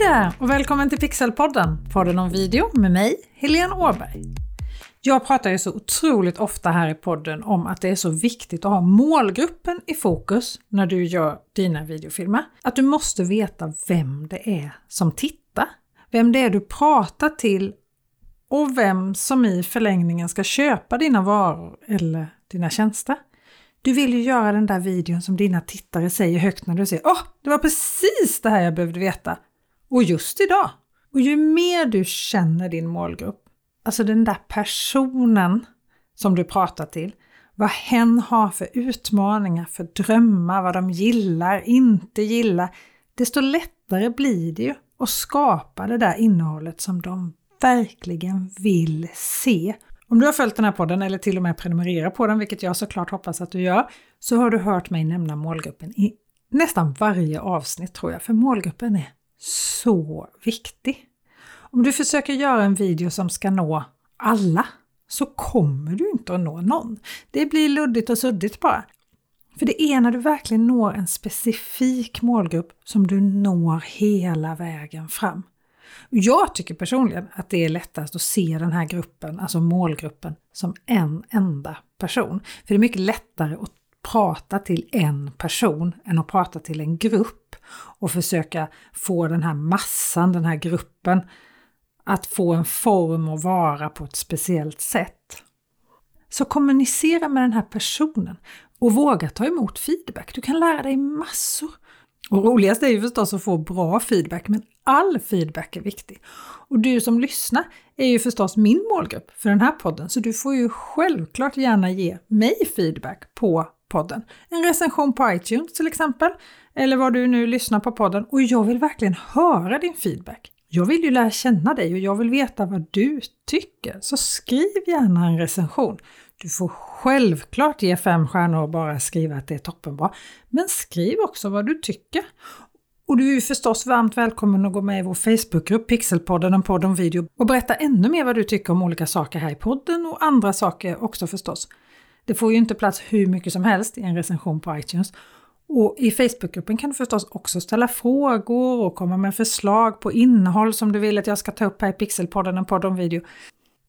Hej där och välkommen till Pixelpodden, podden om video med mig, Helene Åberg. Jag pratar ju så otroligt ofta här i podden om att det är så viktigt att ha målgruppen i fokus när du gör dina videofilmer. Att du måste veta vem det är som tittar, vem det är du pratar till och vem som i förlängningen ska köpa dina varor eller dina tjänster. Du vill ju göra den där videon som dina tittare säger högt när du säger Åh, det var precis det här jag behövde veta! Och just idag! Och ju mer du känner din målgrupp, alltså den där personen som du pratar till, vad hen har för utmaningar, för drömmar, vad de gillar, inte gillar, desto lättare blir det ju att skapa det där innehållet som de verkligen vill se. Om du har följt den här podden eller till och med prenumererar på den, vilket jag såklart hoppas att du gör, så har du hört mig nämna målgruppen i nästan varje avsnitt tror jag, för målgruppen är så viktig. Om du försöker göra en video som ska nå alla så kommer du inte att nå någon. Det blir luddigt och suddigt bara. För det är när du verkligen når en specifik målgrupp som du når hela vägen fram. Jag tycker personligen att det är lättast att se den här gruppen, alltså målgruppen, som en enda person. För det är mycket lättare att prata till en person än att prata till en grupp och försöka få den här massan, den här gruppen, att få en form och vara på ett speciellt sätt. Så kommunicera med den här personen och våga ta emot feedback. Du kan lära dig massor. Och roligast är ju förstås att få bra feedback, men all feedback är viktig. Och du som lyssnar är ju förstås min målgrupp för den här podden, så du får ju självklart gärna ge mig feedback på podden. En recension på iTunes till exempel, eller var du nu lyssnar på podden. Och jag vill verkligen höra din feedback. Jag vill ju lära känna dig och jag vill veta vad du tycker, så skriv gärna en recension. Du får självklart ge fem stjärnor och bara skriva att det är toppenbra. Men skriv också vad du tycker. Och du är förstås varmt välkommen att gå med i vår Facebookgrupp Pixelpodden, en podd om video och berätta ännu mer vad du tycker om olika saker här i podden och andra saker också förstås. Det får ju inte plats hur mycket som helst i en recension på iTunes. Och i Facebookgruppen kan du förstås också ställa frågor och komma med förslag på innehåll som du vill att jag ska ta upp här i Pixelpodden, en podd om video.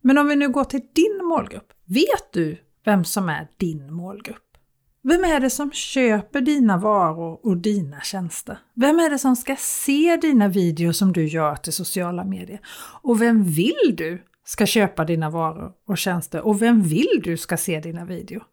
Men om vi nu går till din målgrupp, vet du vem som är din målgrupp? Vem är det som köper dina varor och dina tjänster? Vem är det som ska se dina videor som du gör till sociala medier? Och vem vill du ska köpa dina varor och tjänster och vem vill du ska se dina videor?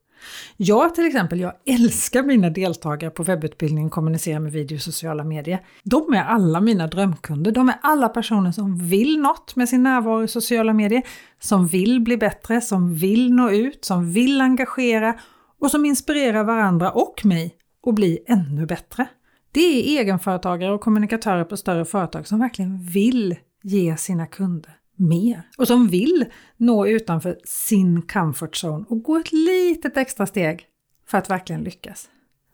Jag till exempel, jag älskar mina deltagare på webbutbildningen Kommunicera med video och sociala medier. De är alla mina drömkunder. De är alla personer som vill något med sin närvaro i sociala medier, som vill bli bättre, som vill nå ut, som vill engagera och som inspirerar varandra och mig att bli ännu bättre. Det är egenföretagare och kommunikatörer på större företag som verkligen vill ge sina kunder mer och som vill nå utanför sin comfort zone och gå ett litet extra steg för att verkligen lyckas.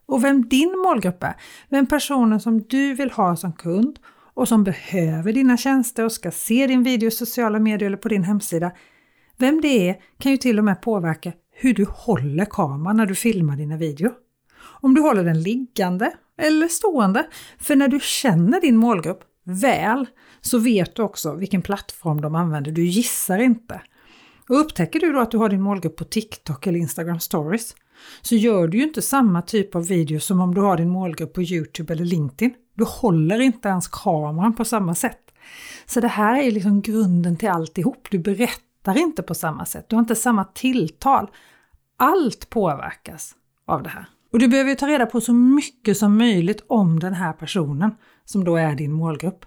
Och vem din målgrupp är, vem personen som du vill ha som kund och som behöver dina tjänster och ska se din video i sociala medier eller på din hemsida. Vem det är kan ju till och med påverka hur du håller kameran när du filmar dina videor. Om du håller den liggande eller stående. För när du känner din målgrupp väl så vet du också vilken plattform de använder. Du gissar inte. Och upptäcker du då att du har din målgrupp på TikTok eller Instagram stories så gör du ju inte samma typ av video som om du har din målgrupp på Youtube eller LinkedIn. Du håller inte ens kameran på samma sätt. Så det här är liksom grunden till alltihop. Du berättar inte på samma sätt. Du har inte samma tilltal. Allt påverkas av det här. Och du behöver ta reda på så mycket som möjligt om den här personen som då är din målgrupp.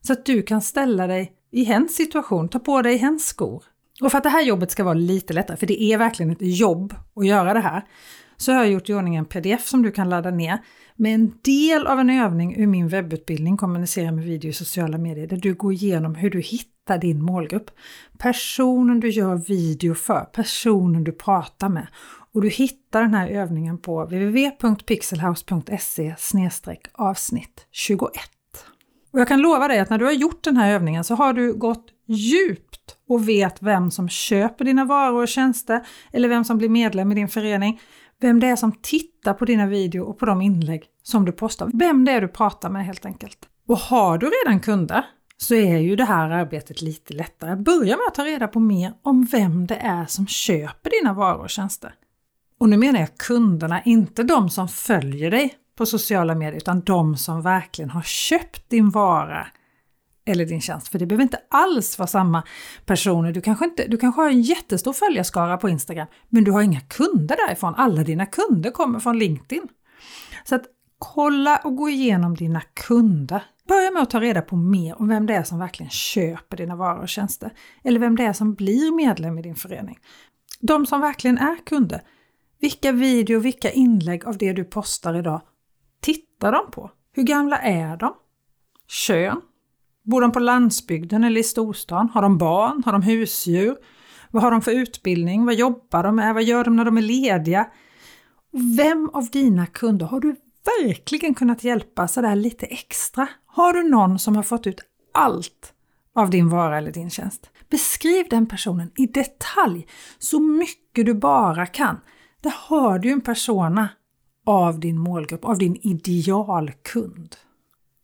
Så att du kan ställa dig i hens situation, ta på dig hens skor. Och för att det här jobbet ska vara lite lättare, för det är verkligen ett jobb att göra det här, så har jag gjort i ordning en pdf som du kan ladda ner med en del av en övning ur min webbutbildning Kommunicera med video i sociala medier där du går igenom hur du hittar din målgrupp. Personen du gör video för, personen du pratar med. Och du hittar den här övningen på www.pixelhouse.se avsnitt 21. Och jag kan lova dig att när du har gjort den här övningen så har du gått djupt och vet vem som köper dina varor och tjänster eller vem som blir medlem i din förening. Vem det är som tittar på dina videor och på de inlägg som du postar. Vem det är du pratar med helt enkelt. Och har du redan kunder så är ju det här arbetet lite lättare. Börja med att ta reda på mer om vem det är som köper dina varor och tjänster. Och nu menar jag kunderna, inte de som följer dig på sociala medier, utan de som verkligen har köpt din vara eller din tjänst. För det behöver inte alls vara samma personer. Du kanske, inte, du kanske har en jättestor följarskara på Instagram, men du har inga kunder därifrån. Alla dina kunder kommer från LinkedIn. Så att kolla och gå igenom dina kunder. Börja med att ta reda på mer om vem det är som verkligen köper dina varor och tjänster. Eller vem det är som blir medlem i din förening. De som verkligen är kunder. Vilka video, vilka inlägg av det du postar idag tittar de på? Hur gamla är de? Kön? Bor de på landsbygden eller i storstan? Har de barn? Har de husdjur? Vad har de för utbildning? Vad jobbar de med? Vad gör de när de är lediga? Vem av dina kunder har du verkligen kunnat hjälpa sådär lite extra? Har du någon som har fått ut allt av din vara eller din tjänst? Beskriv den personen i detalj så mycket du bara kan. Där har du en persona av din målgrupp, av din idealkund.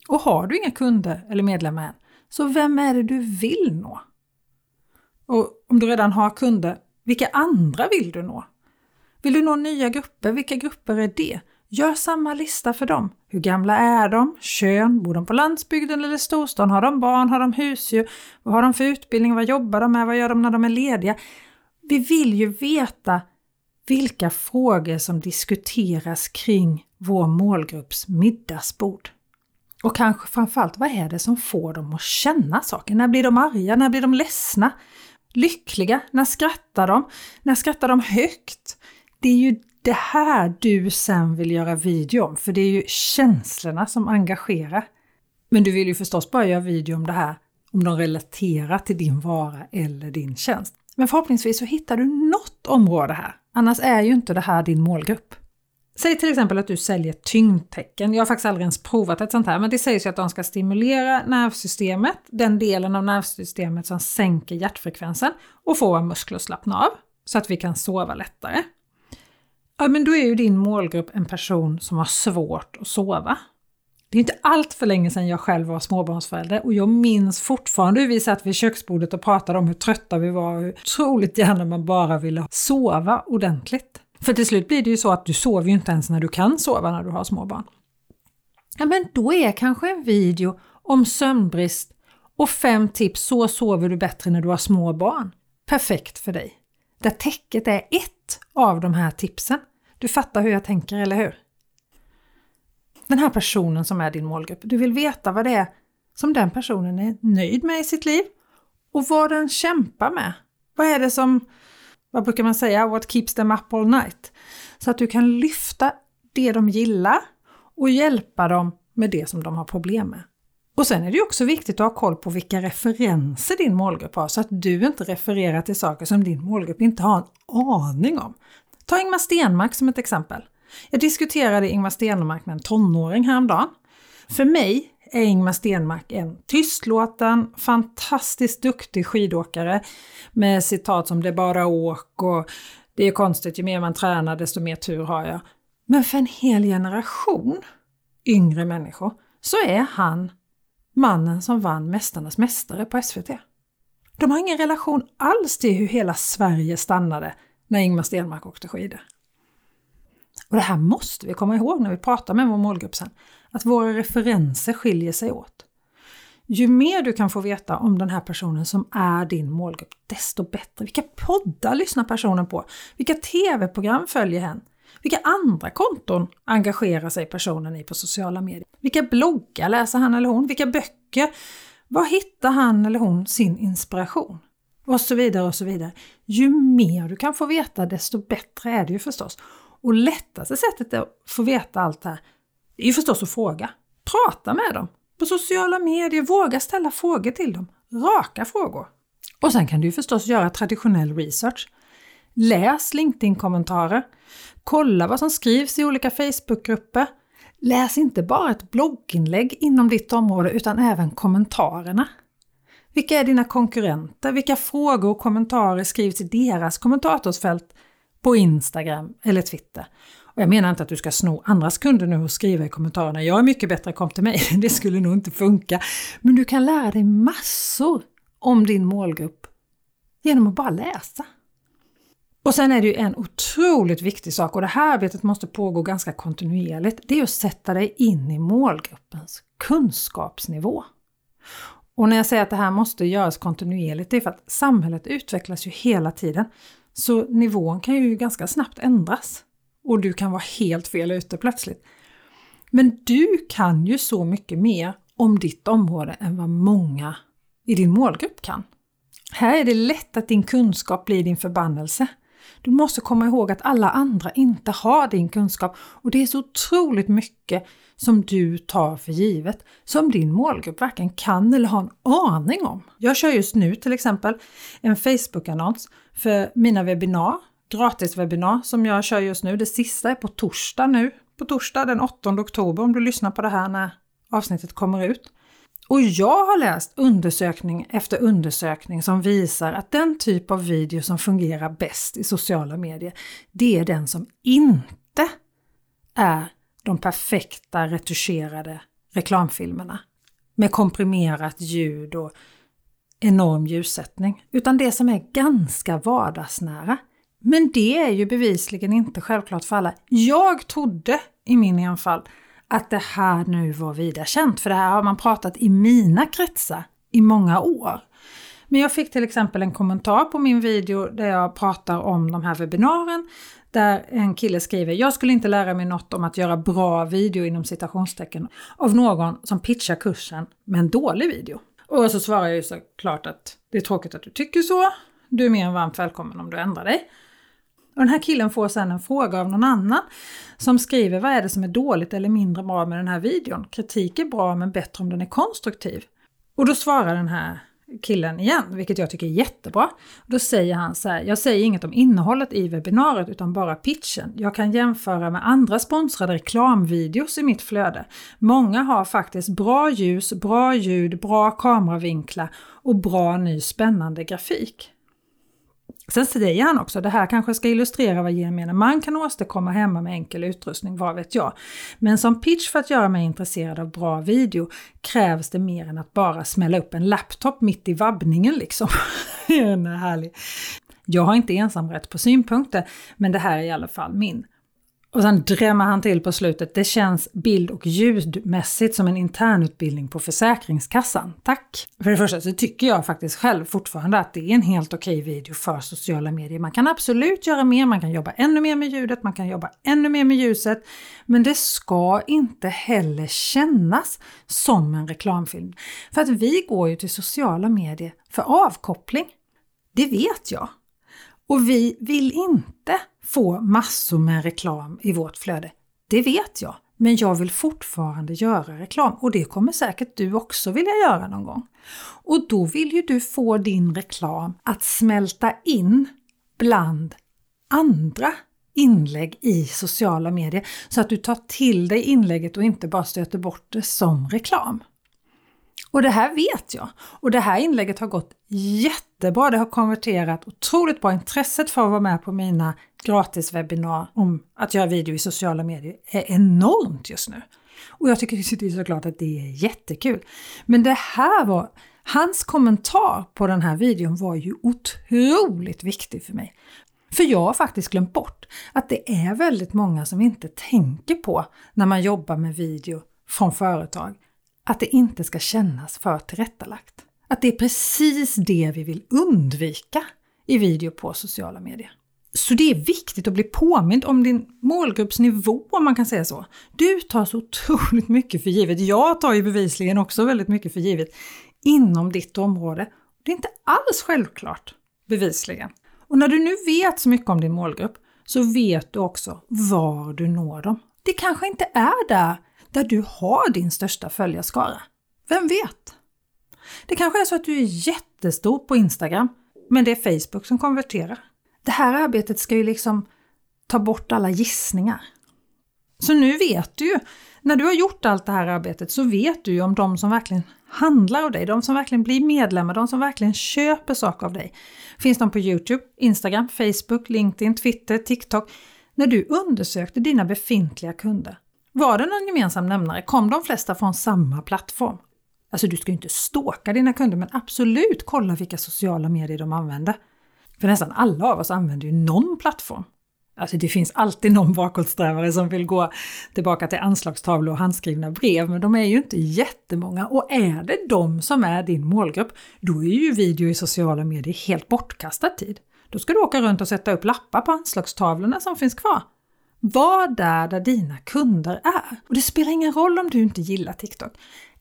Och har du inga kunder eller medlemmar än, så vem är det du vill nå? Och om du redan har kunder, vilka andra vill du nå? Vill du nå nya grupper? Vilka grupper är det? Gör samma lista för dem. Hur gamla är de? Kön? Bor de på landsbygden eller storstan? Har de barn? Har de husdjur? Vad har de för utbildning? Vad jobbar de med? Vad gör de när de är lediga? Vi vill ju veta vilka frågor som diskuteras kring vår målgrupps middagsbord. Och kanske framförallt, vad är det som får dem att känna saker? När blir de arga? När blir de ledsna? Lyckliga? När skrattar de? När skrattar de högt? Det är ju det här du sen vill göra video om, för det är ju känslorna som engagerar. Men du vill ju förstås bara göra video om det här om de relaterar till din vara eller din tjänst. Men förhoppningsvis så hittar du något område här. Annars är ju inte det här din målgrupp. Säg till exempel att du säljer tyngdtecken. Jag har faktiskt aldrig ens provat ett sånt här, men det sägs ju att de ska stimulera nervsystemet, den delen av nervsystemet som sänker hjärtfrekvensen och få våra muskler att slappna av så att vi kan sova lättare. Ja, men då är ju din målgrupp en person som har svårt att sova. Det är inte allt för länge sedan jag själv var småbarnsförälder och jag minns fortfarande hur vi satt vid köksbordet och pratade om hur trötta vi var och hur otroligt gärna man bara ville sova ordentligt. För till slut blir det ju så att du sover ju inte ens när du kan sova när du har småbarn. Ja, men då är kanske en video om sömnbrist och fem tips så sover du bättre när du har små barn. Perfekt för dig. Där täcket är ett av de här tipsen. Du fattar hur jag tänker, eller hur? Den här personen som är din målgrupp, du vill veta vad det är som den personen är nöjd med i sitt liv och vad den kämpar med. Vad är det som, vad brukar man säga, what keeps them up all night? Så att du kan lyfta det de gillar och hjälpa dem med det som de har problem med. Och sen är det också viktigt att ha koll på vilka referenser din målgrupp har så att du inte refererar till saker som din målgrupp inte har en aning om. Ta Ingmar Stenmark som ett exempel. Jag diskuterade Ingmar Stenmark med en tonåring häromdagen. För mig är Ingmar Stenmark en tystlåten, fantastiskt duktig skidåkare med citat som “det är bara åk” och “det är konstigt, ju mer man tränar desto mer tur har jag”. Men för en hel generation yngre människor så är han mannen som vann Mästarnas Mästare på SVT. De har ingen relation alls till hur hela Sverige stannade när Ingmar Stenmark åkte skidor. Och det här måste vi komma ihåg när vi pratar med vår målgrupp sen, att våra referenser skiljer sig åt. Ju mer du kan få veta om den här personen som är din målgrupp, desto bättre. Vilka poddar lyssnar personen på? Vilka tv-program följer hen? Vilka andra konton engagerar sig personen i på sociala medier? Vilka bloggar läser han eller hon? Vilka böcker? Var hittar han eller hon sin inspiration? Och så vidare och så vidare. Ju mer du kan få veta desto bättre är det ju förstås. Och lättaste sättet att få veta allt det här är ju förstås att fråga. Prata med dem på sociala medier, våga ställa frågor till dem. Raka frågor. Och sen kan du ju förstås göra traditionell research. Läs LinkedIn-kommentarer. Kolla vad som skrivs i olika Facebookgrupper. Läs inte bara ett blogginlägg inom ditt område utan även kommentarerna. Vilka är dina konkurrenter? Vilka frågor och kommentarer skrivs i deras kommentatorsfält på Instagram eller Twitter? Och jag menar inte att du ska sno andras kunder nu och skriva i kommentarerna “jag är mycket bättre, kom till mig”. Det skulle nog inte funka. Men du kan lära dig massor om din målgrupp genom att bara läsa. Och sen är det ju en otroligt viktig sak och det här arbetet måste pågå ganska kontinuerligt. Det är att sätta dig in i målgruppens kunskapsnivå. Och när jag säger att det här måste göras kontinuerligt, det är för att samhället utvecklas ju hela tiden. Så nivån kan ju ganska snabbt ändras. Och du kan vara helt fel ute plötsligt. Men du kan ju så mycket mer om ditt område än vad många i din målgrupp kan. Här är det lätt att din kunskap blir din förbannelse. Du måste komma ihåg att alla andra inte har din kunskap och det är så otroligt mycket som du tar för givet som din målgrupp varken kan eller har en aning om. Jag kör just nu till exempel en Facebook-annons för mina webbinar, gratiswebbinar som jag kör just nu. Det sista är på torsdag nu, på torsdag den 8 oktober om du lyssnar på det här när avsnittet kommer ut. Och jag har läst undersökning efter undersökning som visar att den typ av video som fungerar bäst i sociala medier, det är den som inte är de perfekta retuscherade reklamfilmerna med komprimerat ljud och enorm ljussättning, utan det som är ganska vardagsnära. Men det är ju bevisligen inte självklart för alla. Jag trodde i min enfald att det här nu var vida känt, för det här har man pratat i mina kretsar i många år. Men jag fick till exempel en kommentar på min video där jag pratar om de här webbinaren där en kille skriver “Jag skulle inte lära mig något om att göra bra video inom citationstecken av någon som pitchar kursen med en dålig video”. Och så svarar jag ju såklart att det är tråkigt att du tycker så. Du är mer än varmt välkommen om du ändrar dig. Och den här killen får sen en fråga av någon annan som skriver vad är det som är dåligt eller mindre bra med den här videon? Kritik är bra men bättre om den är konstruktiv. Och då svarar den här killen igen, vilket jag tycker är jättebra. Då säger han så här, jag säger inget om innehållet i webbinariet utan bara pitchen. Jag kan jämföra med andra sponsrade reklamvideos i mitt flöde. Många har faktiskt bra ljus, bra ljud, bra kameravinklar och bra ny spännande grafik. Sen säger han också, det här kanske ska illustrera vad gemene man kan åstadkomma hemma med enkel utrustning, vad vet jag. Men som pitch för att göra mig intresserad av bra video krävs det mer än att bara smälla upp en laptop mitt i vabbningen liksom. Den är härlig. Jag har inte ensamrätt på synpunkter, men det här är i alla fall min. Och sen drämmer han till på slutet. Det känns bild och ljudmässigt som en internutbildning på Försäkringskassan. Tack! För det första så tycker jag faktiskt själv fortfarande att det är en helt okej video för sociala medier. Man kan absolut göra mer, man kan jobba ännu mer med ljudet, man kan jobba ännu mer med ljuset. Men det ska inte heller kännas som en reklamfilm. För att vi går ju till sociala medier för avkoppling. Det vet jag. Och vi vill inte få massor med reklam i vårt flöde. Det vet jag, men jag vill fortfarande göra reklam och det kommer säkert du också vilja göra någon gång. Och då vill ju du få din reklam att smälta in bland andra inlägg i sociala medier så att du tar till dig inlägget och inte bara stöter bort det som reklam. Och det här vet jag. Och det här inlägget har gått jättebra. Det har konverterat otroligt bra. Intresset för att vara med på mina gratiswebbinar om att göra video i sociala medier är enormt just nu. Och jag tycker såklart att det är jättekul. Men det här var, hans kommentar på den här videon var ju otroligt viktig för mig. För jag har faktiskt glömt bort att det är väldigt många som inte tänker på när man jobbar med video från företag att det inte ska kännas för tillrättalagt. Att det är precis det vi vill undvika i video på sociala medier. Så det är viktigt att bli påmind om din målgruppsnivå om man kan säga så. Du tar så otroligt mycket för givet. Jag tar ju bevisligen också väldigt mycket för givet inom ditt område. Det är inte alls självklart, bevisligen. Och när du nu vet så mycket om din målgrupp så vet du också var du når dem. Det kanske inte är där där du har din största följarskara. Vem vet? Det kanske är så att du är jättestor på Instagram, men det är Facebook som konverterar. Det här arbetet ska ju liksom ta bort alla gissningar. Så nu vet du ju, när du har gjort allt det här arbetet så vet du ju om de som verkligen handlar av dig, de som verkligen blir medlemmar, de som verkligen köper saker av dig. Finns de på Youtube, Instagram, Facebook, LinkedIn, Twitter, TikTok? När du undersökte dina befintliga kunder, var det någon gemensam nämnare? Kom de flesta från samma plattform? Alltså du ska ju inte ståka dina kunder men absolut kolla vilka sociala medier de använder. För nästan alla av oss använder ju någon plattform. Alltså det finns alltid någon bakåtsträvare som vill gå tillbaka till anslagstavlor och handskrivna brev, men de är ju inte jättemånga. Och är det de som är din målgrupp, då är ju video i sociala medier helt bortkastad tid. Då ska du åka runt och sätta upp lappar på anslagstavlorna som finns kvar. Var där där dina kunder är. Och det spelar ingen roll om du inte gillar TikTok.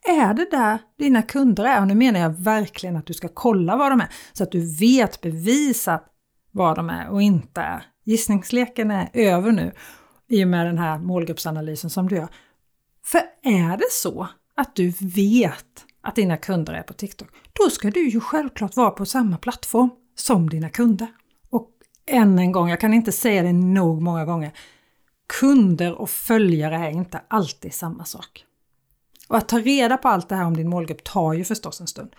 Är det där dina kunder är? Och nu menar jag verkligen att du ska kolla var de är, så att du vet bevisat var de är och inte är. Gissningsleken är över nu i och med den här målgruppsanalysen som du gör. För är det så att du vet att dina kunder är på TikTok, då ska du ju självklart vara på samma plattform som dina kunder. Och än en gång, jag kan inte säga det nog många gånger, kunder och följare är inte alltid samma sak. Och att ta reda på allt det här om din målgrupp tar ju förstås en stund.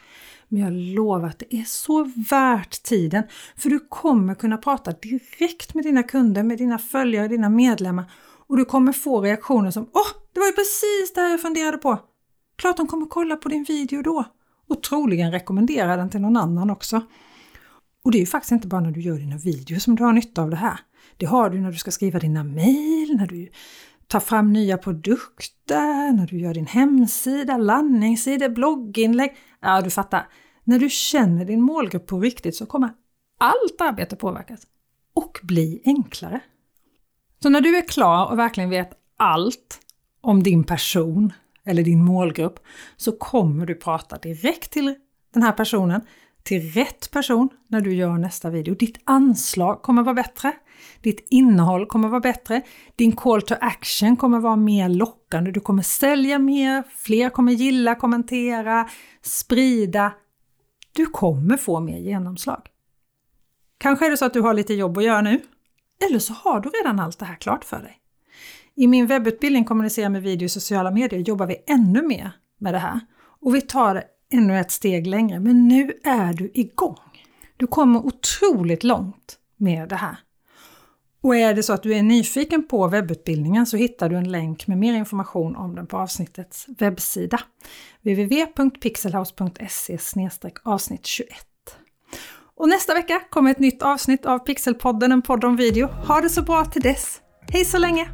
Men jag lovar att det är så värt tiden, för du kommer kunna prata direkt med dina kunder, med dina följare, dina medlemmar och du kommer få reaktioner som Åh, det var ju precis det här jag funderade på! Klart de kommer kolla på din video då! Och troligen rekommendera den till någon annan också. Och det är ju faktiskt inte bara när du gör dina videos som du har nytta av det här. Det har du när du ska skriva dina mejl, när du tar fram nya produkter, när du gör din hemsida, landningssida, blogginlägg. Ja, du fattar. När du känner din målgrupp på riktigt så kommer allt arbete påverkas och bli enklare. Så när du är klar och verkligen vet allt om din person eller din målgrupp så kommer du prata direkt till den här personen till rätt person när du gör nästa video. Ditt anslag kommer vara bättre. Ditt innehåll kommer vara bättre. Din call to action kommer vara mer lockande. Du kommer sälja mer, fler kommer gilla, kommentera, sprida. Du kommer få mer genomslag. Kanske är det så att du har lite jobb att göra nu. Eller så har du redan allt det här klart för dig. I min webbutbildning Kommunicera med video i sociala medier jobbar vi ännu mer med det här. Och vi tar det ännu ett steg längre, men nu är du igång. Du kommer otroligt långt med det här. Och är det så att du är nyfiken på webbutbildningen så hittar du en länk med mer information om den på avsnittets webbsida. www.pixelhouse.se avsnitt 21. Och nästa vecka kommer ett nytt avsnitt av Pixelpodden, en podd om video. Ha det så bra till dess! Hej så länge!